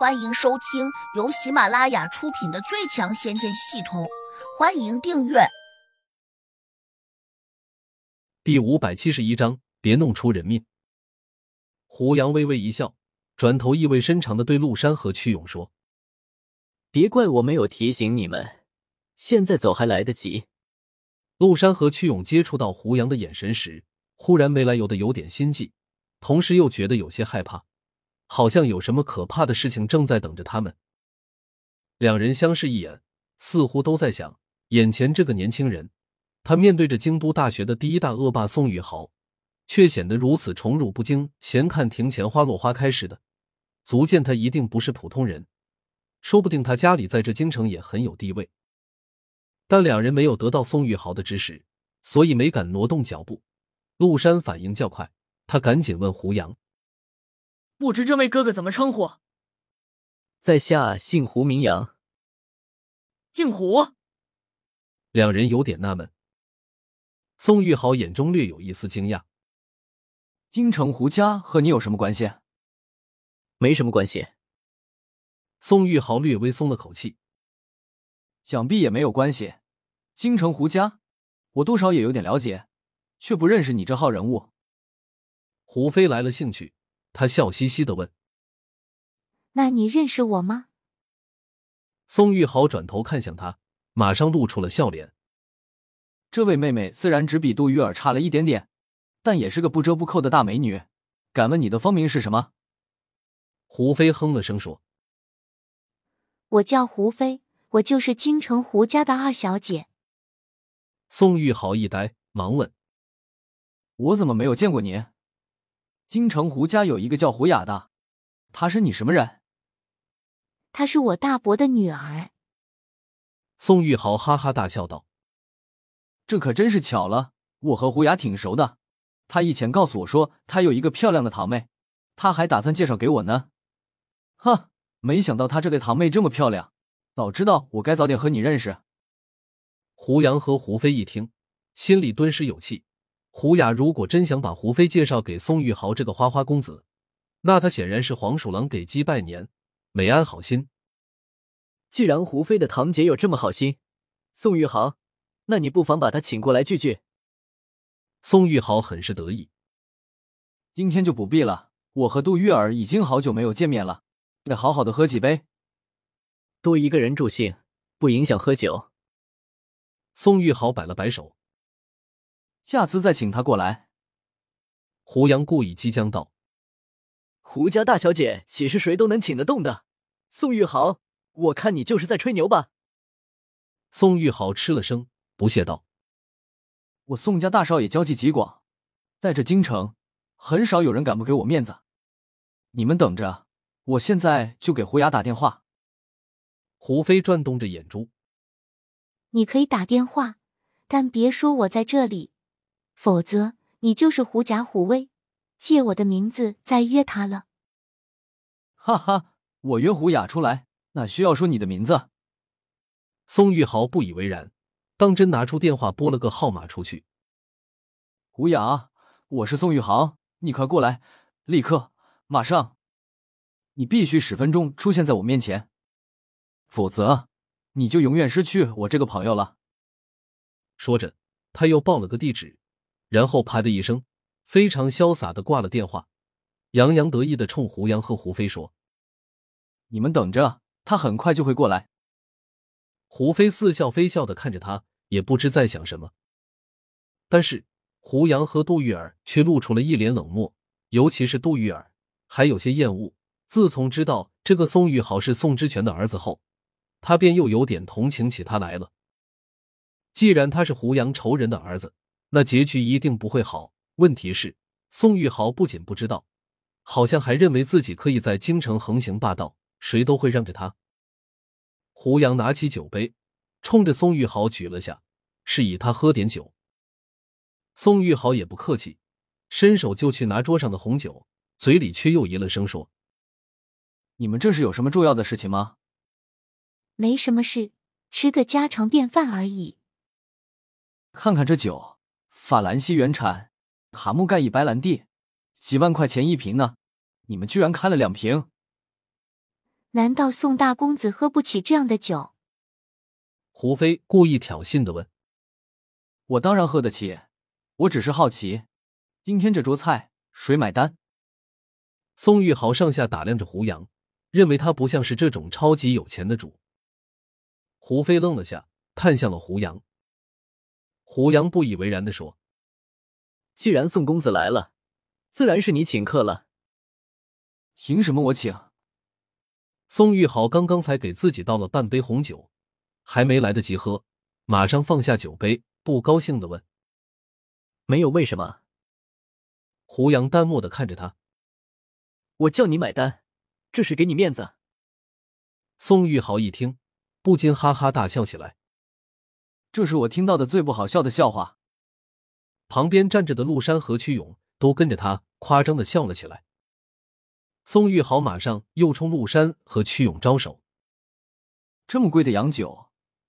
欢迎收听由喜马拉雅出品的《最强仙剑系统》，欢迎订阅。第五百七十一章，别弄出人命。胡杨微微一笑，转头意味深长的对陆山和屈勇说：“别怪我没有提醒你们，现在走还来得及。”陆山和屈勇接触到胡杨的眼神时，忽然没来由的有点心悸，同时又觉得有些害怕。好像有什么可怕的事情正在等着他们。两人相视一眼，似乎都在想：眼前这个年轻人，他面对着京都大学的第一大恶霸宋玉豪，却显得如此宠辱不惊，闲看庭前花落花开似的，足见他一定不是普通人。说不定他家里在这京城也很有地位。但两人没有得到宋玉豪的指使，所以没敢挪动脚步。陆山反应较快，他赶紧问胡杨。不知这位哥哥怎么称呼？在下姓胡，名扬。姓胡。两人有点纳闷。宋玉豪眼中略有一丝惊讶。京城胡家和你有什么关系？没什么关系。宋玉豪略微松了口气。想必也没有关系。京城胡家，我多少也有点了解，却不认识你这号人物。胡飞来了兴趣。他笑嘻嘻的问：“那你认识我吗？”宋玉豪转头看向他，马上露出了笑脸。这位妹妹虽然只比杜玉儿差了一点点，但也是个不折不扣的大美女。敢问你的芳名是什么？胡飞哼了声说：“我叫胡飞，我就是京城胡家的二小姐。”宋玉豪一呆，忙问：“我怎么没有见过你？”京城胡家有一个叫胡雅的，她是你什么人？她是我大伯的女儿。宋玉豪哈哈大笑道：“这可真是巧了，我和胡雅挺熟的。她以前告诉我说，她有一个漂亮的堂妹，她还打算介绍给我呢。哼，没想到她这个堂妹这么漂亮，早知道我该早点和你认识。”胡杨和胡飞一听，心里顿时有气。胡雅如果真想把胡飞介绍给宋玉豪这个花花公子，那他显然是黄鼠狼给鸡拜年，没安好心。既然胡飞的堂姐有这么好心，宋玉豪，那你不妨把他请过来聚聚。宋玉豪很是得意。今天就不必了，我和杜玉儿已经好久没有见面了，得好好的喝几杯。多一个人助兴，不影响喝酒。宋玉豪摆了摆手。下次再请他过来。胡杨故意激将道：“胡家大小姐岂是谁都能请得动的？宋玉豪，我看你就是在吹牛吧。”宋玉豪吃了声，不屑道：“我宋家大少爷交际极广，在这京城，很少有人敢不给我面子。你们等着，我现在就给胡雅打电话。”胡飞转动着眼珠：“你可以打电话，但别说我在这里。”否则，你就是狐假虎威，借我的名字再约他了。哈哈，我约胡雅出来，哪需要说你的名字？宋玉豪不以为然，当真拿出电话拨了个号码出去。胡雅，我是宋玉豪，你快过来，立刻，马上，你必须十分钟出现在我面前，否则你就永远失去我这个朋友了。说着，他又报了个地址。然后啪的一声，非常潇洒的挂了电话，洋洋得意的冲胡杨和胡飞说：“你们等着，他很快就会过来。”胡飞似笑非笑的看着他，也不知在想什么。但是胡杨和杜玉儿却露出了一脸冷漠，尤其是杜玉儿还有些厌恶。自从知道这个宋玉豪是宋之权的儿子后，他便又有点同情起他来了。既然他是胡杨仇人的儿子。那结局一定不会好。问题是，宋玉豪不仅不知道，好像还认为自己可以在京城横行霸道，谁都会让着他。胡杨拿起酒杯，冲着宋玉豪举了下，示意他喝点酒。宋玉豪也不客气，伸手就去拿桌上的红酒，嘴里却又咦了声说：“你们这是有什么重要的事情吗？”“没什么事，吃个家常便饭而已。”看看这酒。法兰西原产，卡木盖伊白兰地，几万块钱一瓶呢，你们居然开了两瓶。难道宋大公子喝不起这样的酒？胡飞故意挑衅的问。我当然喝得起，我只是好奇，今天这桌菜谁买单？宋玉豪上下打量着胡杨，认为他不像是这种超级有钱的主。胡飞愣了下，看向了胡杨。胡杨不以为然的说：“既然宋公子来了，自然是你请客了。凭什么我请？”宋玉豪刚刚才给自己倒了半杯红酒，还没来得及喝，马上放下酒杯，不高兴的问：“没有为什么？”胡杨淡漠的看着他：“我叫你买单，这是给你面子。”宋玉豪一听，不禁哈哈大笑起来。这是我听到的最不好笑的笑话。旁边站着的陆山和曲勇都跟着他夸张的笑了起来。宋玉豪马上又冲陆山和曲勇招手：“这么贵的洋酒，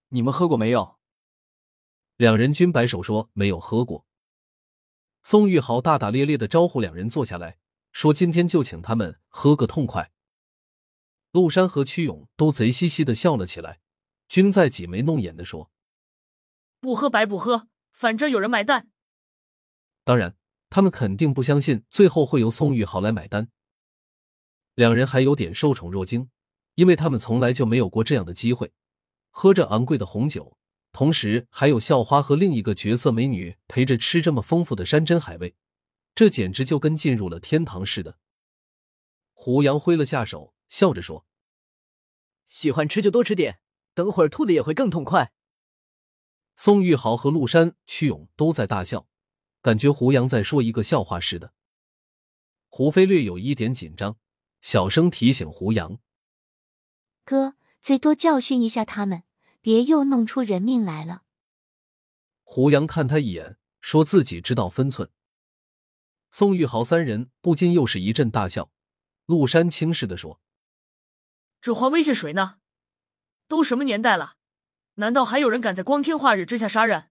你们喝过没有？”两人均摆手说没有喝过。宋玉豪大大咧咧的招呼两人坐下来，说：“今天就请他们喝个痛快。”陆山和曲勇都贼兮兮的笑了起来，均在挤眉弄眼的说。不喝白不喝，反正有人买单。当然，他们肯定不相信最后会由宋玉豪来买单。两人还有点受宠若惊，因为他们从来就没有过这样的机会，喝着昂贵的红酒，同时还有校花和另一个绝色美女陪着吃这么丰富的山珍海味，这简直就跟进入了天堂似的。胡杨挥了下手，笑着说：“喜欢吃就多吃点，等会儿吐的也会更痛快。”宋玉豪和陆山、屈勇都在大笑，感觉胡杨在说一个笑话似的。胡飞略有一点紧张，小声提醒胡杨：“哥，最多教训一下他们，别又弄出人命来了。”胡杨看他一眼，说自己知道分寸。宋玉豪三人不禁又是一阵大笑。陆山轻视的说：“这话威胁谁呢？都什么年代了？”难道还有人敢在光天化日之下杀人？